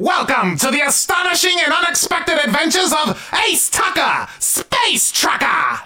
Welcome to the astonishing and unexpected adventures of Ace Tucker, Space Trucker!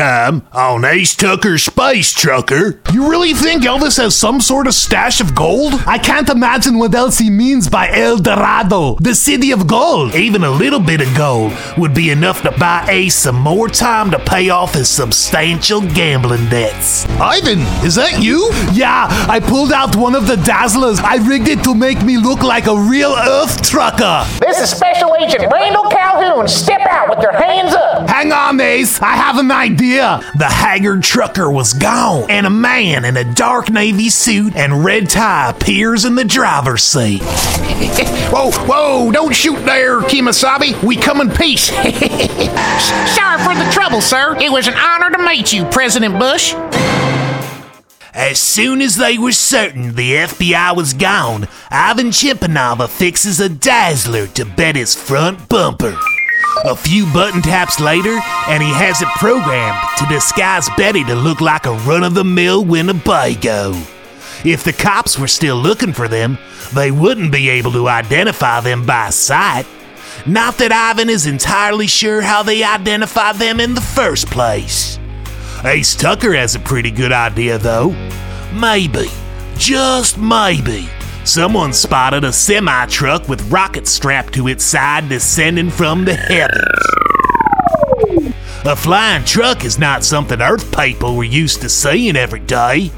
Time on Ace Tucker's Space Trucker. You really think Elvis has some sort of stash of gold? I can't imagine what else he means by El Dorado, the city of gold. Even a little bit of gold would be enough to buy Ace some more time to pay off his substantial gambling debts. Ivan, is that you? Yeah, I pulled out one of the dazzlers. I rigged it to make me look like a real Earth trucker. This is Special Agent Randall Calhoun. Step out with your hands up. Hang on, Ace. I have an idea. The haggard trucker was gone, and a man in a dark navy suit and red tie appears in the driver's seat. Whoa, whoa, don't shoot there, Kemosabe. We come in peace. Sorry for the trouble, sir. It was an honor to meet you, President Bush. As soon as they were certain the FBI was gone, Ivan Chimpanova fixes a dazzler to Betty's front bumper. A few button taps later, and he has it programmed to disguise Betty to look like a run of the mill Winnebago. If the cops were still looking for them, they wouldn't be able to identify them by sight. Not that Ivan is entirely sure how they identify them in the first place. Ace Tucker has a pretty good idea, though. Maybe, just maybe, someone spotted a semi truck with rockets strapped to its side descending from the heavens. A flying truck is not something Earth people were used to seeing every day.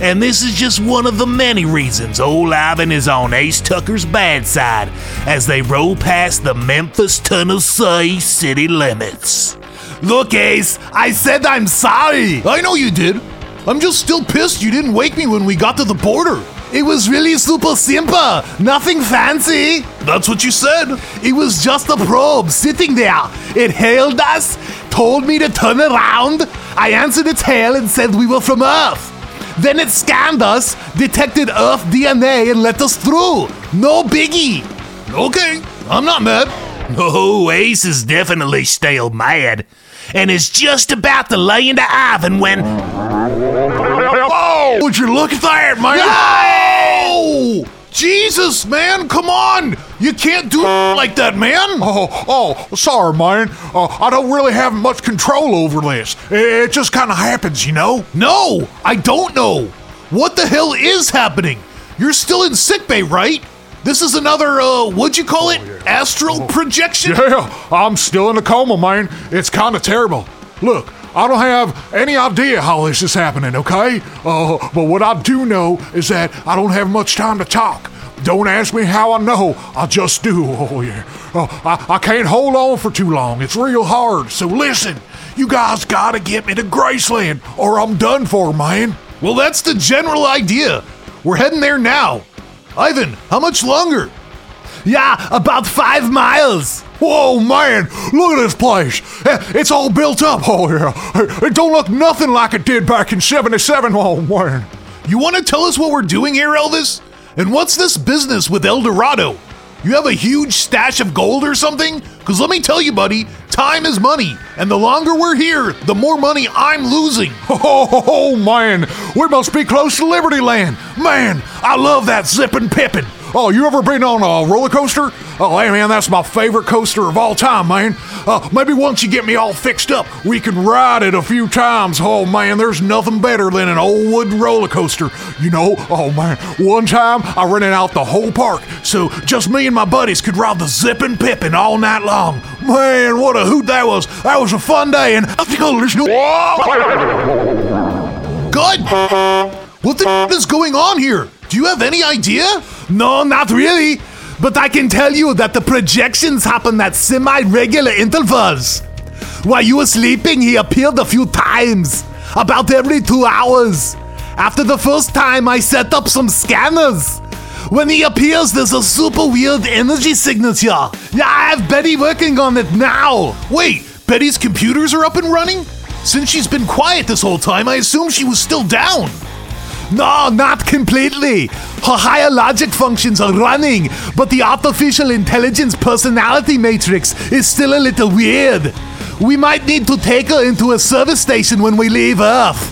And this is just one of the many reasons old Ivan is on Ace Tucker's bad side as they roll past the Memphis, Tennessee city limits. Look, Ace, I said I'm sorry. I know you did. I'm just still pissed you didn't wake me when we got to the border. It was really super simple. Nothing fancy. That's what you said. It was just a probe sitting there. It hailed us, told me to turn around. I answered its hail and said we were from Earth. Then it scanned us, detected Earth DNA, and let us through. No biggie. Okay, I'm not mad. Oh, Ace is definitely still mad, and is just about to lay into Ivan when. Whoa! Would you look at that, man? Oh! Jesus, man, come on! You can't do like that, man! Oh, oh, sorry, man. Uh, I don't really have much control over this. It just kind of happens, you know? No, I don't know. What the hell is happening? You're still in sickbay, right? This is another, uh, what'd you call it? Astral projection? Yeah, I'm still in a coma, man. It's kind of terrible. Look, I don't have any idea how this is happening, okay? Uh, but what I do know is that I don't have much time to talk. Don't ask me how I know, I just do. Oh, yeah. Uh, I, I can't hold on for too long. It's real hard. So listen, you guys gotta get me to Graceland, or I'm done for, man. Well, that's the general idea. We're heading there now. Ivan, how much longer? Yeah, about five miles. Whoa, man, look at this place. Eh, It's all built up. Oh, yeah. It don't look nothing like it did back in 77. Oh, man. You want to tell us what we're doing here, Elvis? And what's this business with El Dorado? You have a huge stash of gold or something? Because let me tell you, buddy, time is money. And the longer we're here, the more money I'm losing. Oh, man, we must be close to Libertyland. Man, I love that zippin' pippin'. Oh, you ever been on a roller coaster? Oh, hey man, that's my favorite coaster of all time, man. Uh, maybe once you get me all fixed up, we can ride it a few times. Oh man, there's nothing better than an old wooden roller coaster. You know, oh man, one time I rented out the whole park, so just me and my buddies could ride the zippin' pippin' all night long. Man, what a hoot that was! That was a fun day, and I there's no. Good. What the is going on here? Do you have any idea? No, not really. But I can tell you that the projections happen at semi regular intervals. While you were sleeping, he appeared a few times, about every two hours. After the first time, I set up some scanners. When he appears, there's a super weird energy signature. Yeah, I have Betty working on it now. Wait, Betty's computers are up and running? Since she's been quiet this whole time, I assume she was still down. No, not completely. Her higher logic functions are running, but the artificial intelligence personality matrix is still a little weird. We might need to take her into a service station when we leave Earth.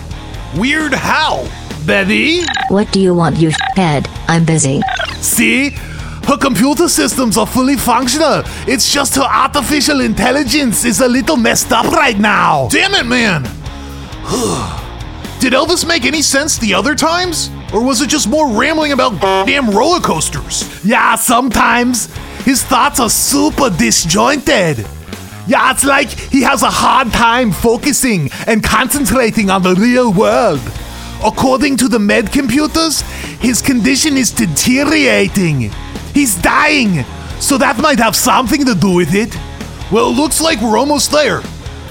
Weird how? Betty? What do you want, you head? I'm busy. See? Her computer systems are fully functional. It's just her artificial intelligence is a little messed up right now. Damn it, man! Did Elvis make any sense the other times? Or was it just more rambling about damn roller coasters? Yeah, sometimes his thoughts are super disjointed. Yeah, it's like he has a hard time focusing and concentrating on the real world. According to the med computers, his condition is deteriorating. He's dying, so that might have something to do with it. Well, it looks like we're almost there.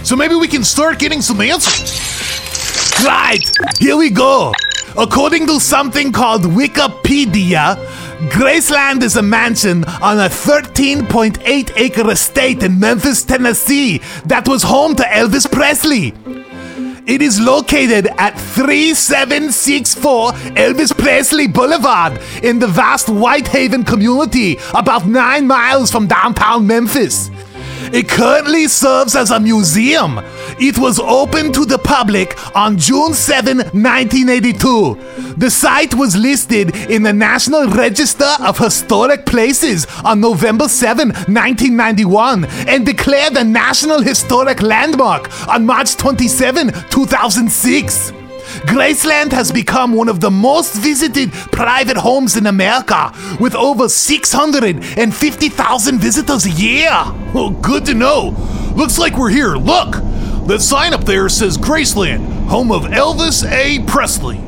So maybe we can start getting some answers. Right, here we go. According to something called Wikipedia, Graceland is a mansion on a 13.8 acre estate in Memphis, Tennessee that was home to Elvis Presley. It is located at 3764 Elvis Presley Boulevard in the vast Whitehaven community, about nine miles from downtown Memphis. It currently serves as a museum. It was opened to the public on June 7, 1982. The site was listed in the National Register of Historic Places on November 7, 1991, and declared a National Historic Landmark on March 27, 2006. Graceland has become one of the most visited private homes in America, with over 650,000 visitors a year. Oh, good to know. Looks like we're here. Look! The sign up there says Graceland, home of Elvis A. Presley.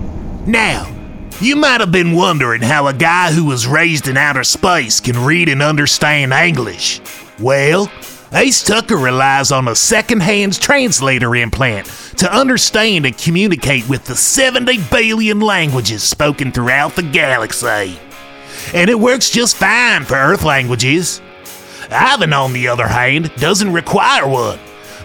Now, you might have been wondering how a guy who was raised in outer space can read and understand English. Well, Ace Tucker relies on a second-hand translator implant to understand and communicate with the 70 billion languages spoken throughout the galaxy. And it works just fine for Earth languages. Ivan, on the other hand, doesn't require one.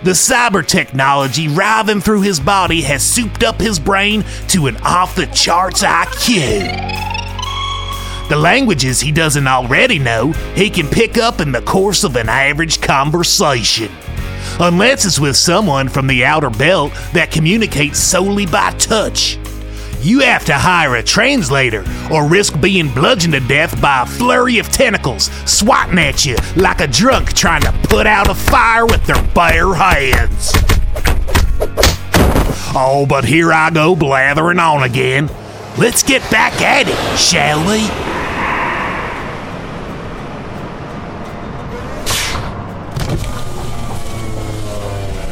The cyber technology writhing through his body has souped up his brain to an off the charts IQ. The languages he doesn't already know, he can pick up in the course of an average conversation. Unless it's with someone from the outer belt that communicates solely by touch. You have to hire a translator or risk being bludgeoned to death by a flurry of tentacles swatting at you like a drunk trying to put out a fire with their bare hands. Oh, but here I go blathering on again. Let's get back at it, shall we?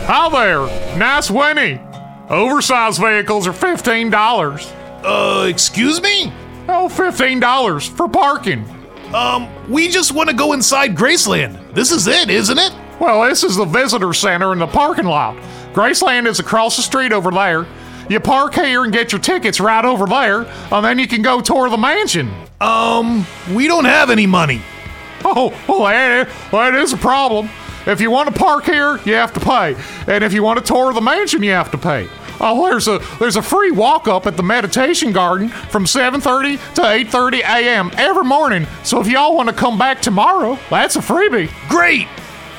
Hi there, nice Winnie. Oversized vehicles are $15. Uh, excuse me? Oh, $15 for parking. Um, we just want to go inside Graceland. This is it, isn't it? Well, this is the visitor center in the parking lot. Graceland is across the street over there. You park here and get your tickets right over there, and then you can go tour the mansion. Um, we don't have any money. Oh, well, that, that is a problem. If you want to park here, you have to pay, and if you want to tour the mansion, you have to pay. Oh, there's a there's a free walk up at the meditation garden from 7:30 to 8:30 a.m. every morning. So if y'all want to come back tomorrow, that's a freebie. Great!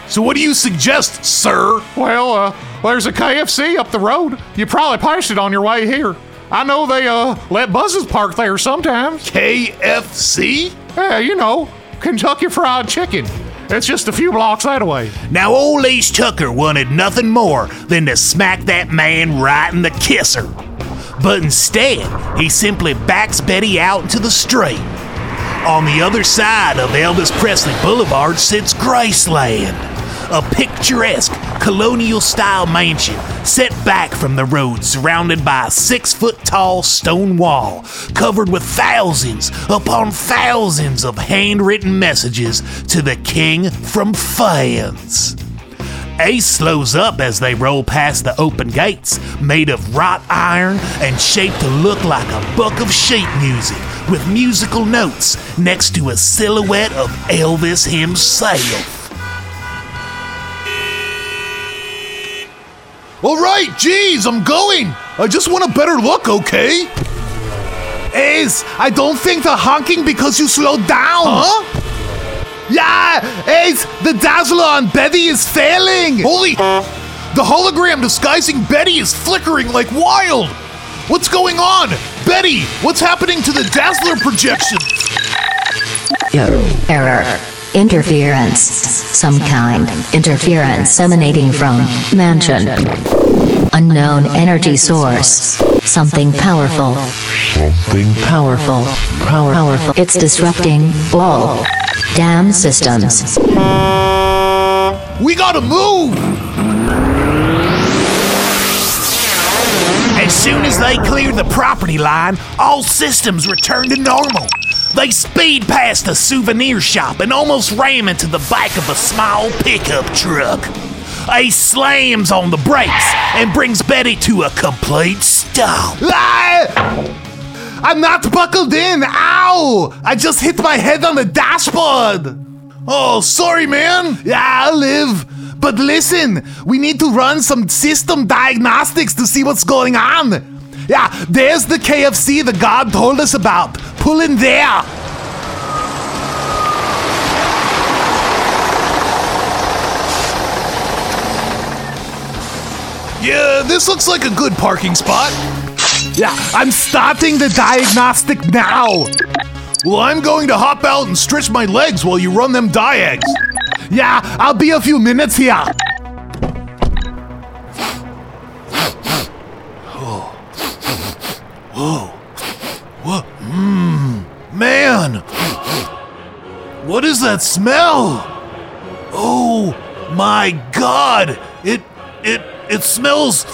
So what do you suggest, sir? Well, uh, there's a KFC up the road. You probably passed it on your way here. I know they uh let buses park there sometimes. KFC? Yeah, you know, Kentucky Fried Chicken. It's just a few blocks that way. Now, old Ace Tucker wanted nothing more than to smack that man right in the kisser. But instead, he simply backs Betty out into the street. On the other side of Elvis Presley Boulevard sits Graceland, a picturesque colonial style mansion set back from the road, surrounded by a six foot tall stone wall, covered with thousands upon thousands of handwritten messages to the king from fans. Ace slows up as they roll past the open gates, made of wrought iron and shaped to look like a book of sheet music with musical notes next to a silhouette of Elvis himself. All right, geez, I'm going. I just want a better look, okay? Ace, I don't think they're honking because you slowed down. Huh? Yeah, Ace, the Dazzler on Betty is failing. Holy. The hologram disguising Betty is flickering like wild. What's going on? Betty, what's happening to the Dazzler projection? Error. Interference. Some kind. Interference emanating from mansion. Unknown energy source. Something powerful. Something powerful. Power powerful. It's disrupting all damn systems. We gotta move. As soon as they clear the property line, all systems return to normal. They speed past a souvenir shop and almost ram into the back of a small pickup truck. Ace slams on the brakes and brings Betty to a complete stop. Ah! I'm not buckled in. Ow! I just hit my head on the dashboard. Oh, sorry, man. Yeah, I'll live. But listen, we need to run some system diagnostics to see what's going on. Yeah, there's the KFC the God told us about. Pull in there. Yeah, this looks like a good parking spot. Yeah, I'm starting the diagnostic now. Well, I'm going to hop out and stretch my legs while you run them diags. Yeah, I'll be a few minutes here. That smell? Oh my god. It it it smells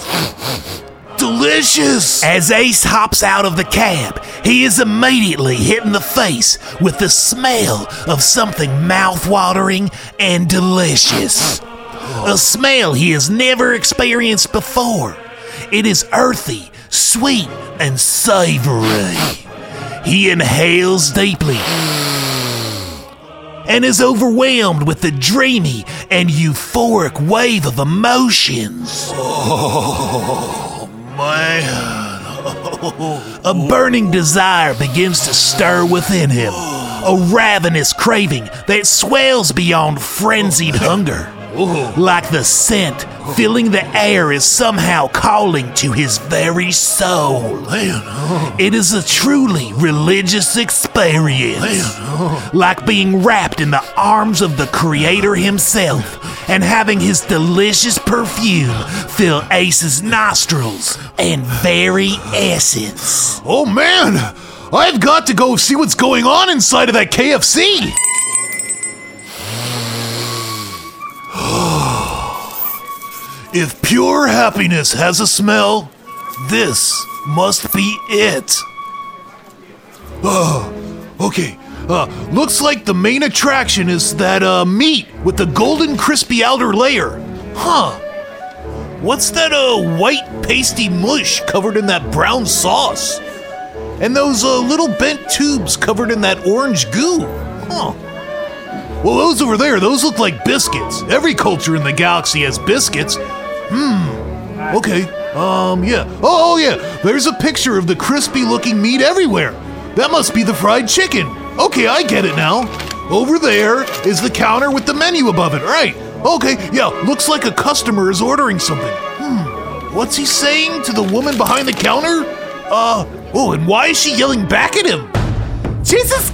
delicious. As Ace hops out of the cab, he is immediately hit in the face with the smell of something mouthwatering and delicious. A smell he has never experienced before. It is earthy, sweet, and savory. He inhales deeply and is overwhelmed with the dreamy and euphoric wave of emotions. Oh, man. A burning desire begins to stir within him, a ravenous craving that swells beyond frenzied hunger. Like the scent filling the air is somehow calling to his very soul. It is a truly religious experience. Like being wrapped in the arms of the Creator himself and having his delicious perfume fill Ace's nostrils and very essence. Oh man, I've got to go see what's going on inside of that KFC. If pure happiness has a smell, this must be it. Oh, okay. Uh, looks like the main attraction is that uh, meat with the golden crispy outer layer. Huh. What's that uh, white pasty mush covered in that brown sauce? And those uh, little bent tubes covered in that orange goo. Huh. Well, those over there, those look like biscuits. Every culture in the galaxy has biscuits. Hmm. Okay. Um, yeah. Oh, yeah. There's a picture of the crispy looking meat everywhere. That must be the fried chicken. Okay, I get it now. Over there is the counter with the menu above it, right? Okay, yeah, looks like a customer is ordering something. Hmm, what's he saying to the woman behind the counter? Uh, oh, and why is she yelling back at him? Jesus,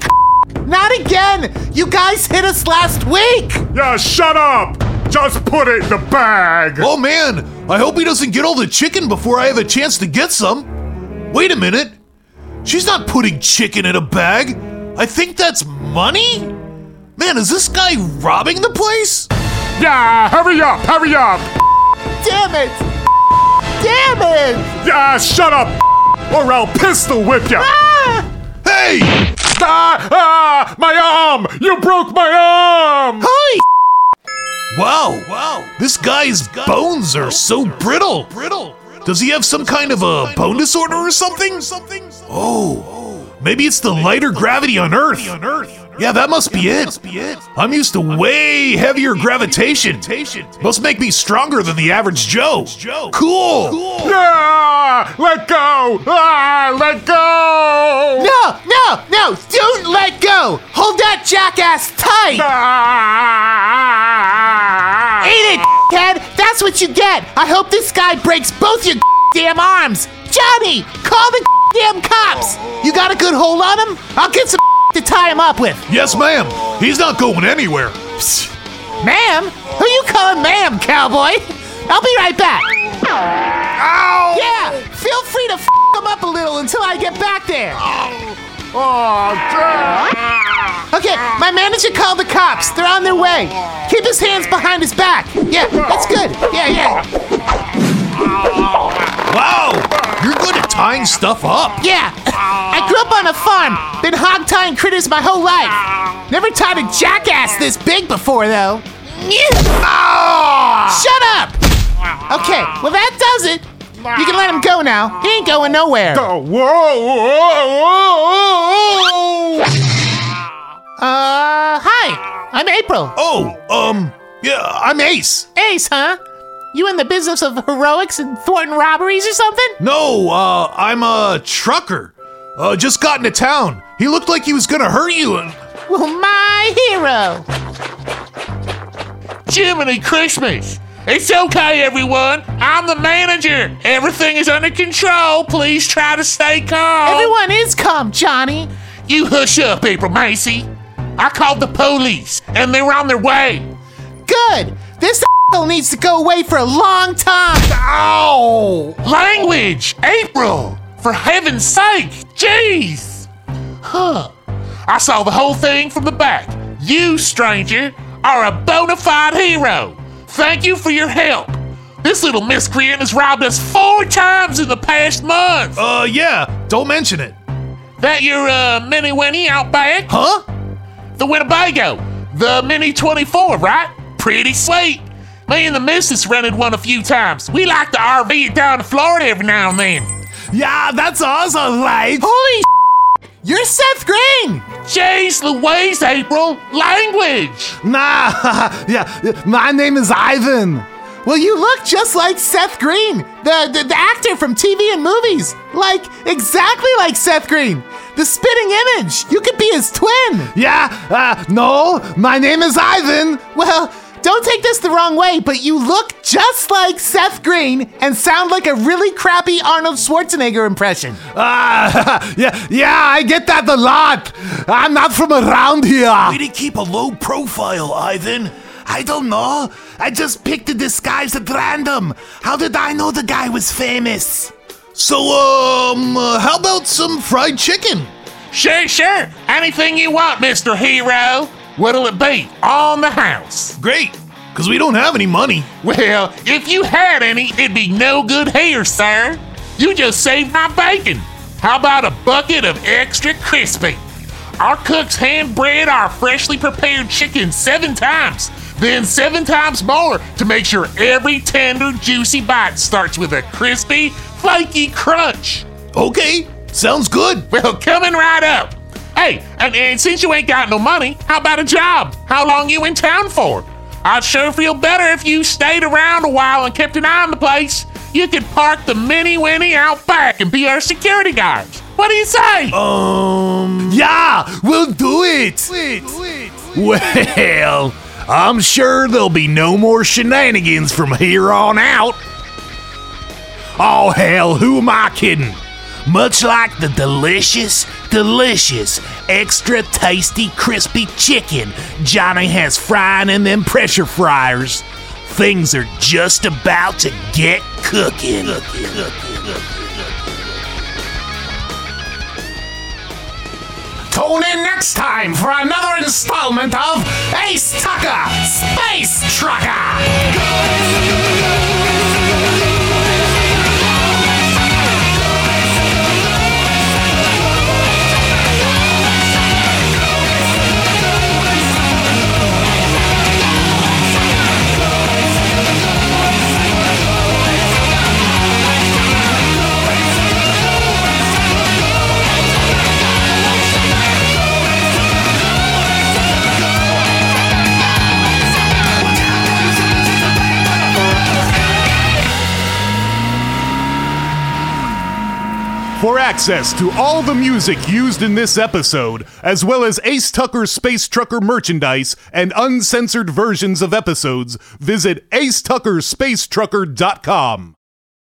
not again! You guys hit us last week! Yeah, shut up! Just put it in the bag! Oh man, I hope he doesn't get all the chicken before I have a chance to get some. Wait a minute. She's not putting chicken in a bag. I think that's money? Man, is this guy robbing the place? Yeah, hurry up, hurry up! Damn it! Damn it! Yeah, shut up! Or I'll pistol whip you! Hey! Ah, ah, my arm! You broke my arm! Hi! Wow, wow. This guy's bones are so brittle. Brittle. Does he have some kind of a bone disorder or something? Something? Oh, maybe it's the lighter gravity on Earth. Yeah, that must be it. I'm used to way heavier gravitation. Must make me stronger than the average Joe. Cool. Ah, let go! Ah, let go! No, no, no! Don't let go! Hold that jackass tight! Ah, Eat it, kid! That's what you get! I hope this guy breaks both your damn arms! Johnny! Call the damn cops! You got a good hold on him? I'll get some to tie him up with. Yes, ma'am. He's not going anywhere. Ma'am? Who you calling ma'am, cowboy? I'll be right back. Ow! Yeah, feel free to f him up a little until I get back there. Oh, damn! Okay, my manager called the cops. They're on their way. Keep his hands behind his back. Yeah, that's good. Yeah, yeah. Wow, you're good at tying stuff up. Yeah, I grew up on a farm. Been hog tying critters my whole life. Never tied a jackass this big before, though. Shut up! Okay, well, that does it. You can let him go now. He ain't going nowhere. Oh, whoa, whoa, whoa! Uh, hi. I'm April. Oh, um, yeah, I'm Ace. Ace, huh? You in the business of heroics and thwarting robberies or something? No, uh, I'm a trucker. Uh, just got into town. He looked like he was gonna hurt you. and- Well, my hero. Jiminy Christmas! It's okay, everyone. I'm the manager. Everything is under control. Please try to stay calm. Everyone is calm, Johnny. You hush up, April Macy. I called the police, and they're on their way. Good. This needs to go away for a long time. Ow! Language! April! For heaven's sake! Jeez! Huh. I saw the whole thing from the back. You, stranger, are a bona fide hero. Thank you for your help. This little miscreant has robbed us four times in the past month. Uh, yeah, don't mention it. That your uh, Minnie Winnie out back? Huh? The Winnebago. The Mini 24, right? Pretty sweet. Me and the missus rented one a few times. We like to RV it down to Florida every now and then. Yeah, that's us, alright. Holy sh- You're Seth Green. Jeez Louise, April! Language! Nah, yeah, my name is Ivan. Well, you look just like Seth Green, the, the, the actor from TV and movies. Like, exactly like Seth Green. The spitting image. You could be his twin. Yeah, uh, no, my name is Ivan. Well, don't take this the wrong way, but you look just like Seth Green and sound like a really crappy Arnold Schwarzenegger impression. Ah, yeah, yeah, I get that a lot. I'm not from around here. Way to keep a low profile, Ivan. I don't know. I just picked a disguise at random. How did I know the guy was famous? So, um, uh, how about some fried chicken? Sure, sure. Anything you want, Mr. Hero. What'll it be? On the house. Great, because we don't have any money. Well, if you had any, it'd be no good here, sir. You just saved my bacon. How about a bucket of extra crispy? Our cooks hand bread our freshly prepared chicken seven times, then seven times more to make sure every tender, juicy bite starts with a crispy, flaky crunch. Okay, sounds good. Well, coming right up. Hey, and, and since you ain't got no money, how about a job? How long you in town for? I'd sure feel better if you stayed around a while and kept an eye on the place. You could park the Minnie Winnie out back and be our security guards. What do you say? Um, Yeah, we'll do it. well, I'm sure there'll be no more shenanigans from here on out. Oh, hell, who am I kidding? Much like the delicious, delicious extra tasty crispy chicken Johnny has frying in them pressure fryers. Things are just about to get cooking. Tune in next time for another installment of Ace Tucker Space Trucker. For access to all the music used in this episode, as well as Ace Tucker Space Trucker merchandise and uncensored versions of episodes, visit acetuckerspacetrucker.com.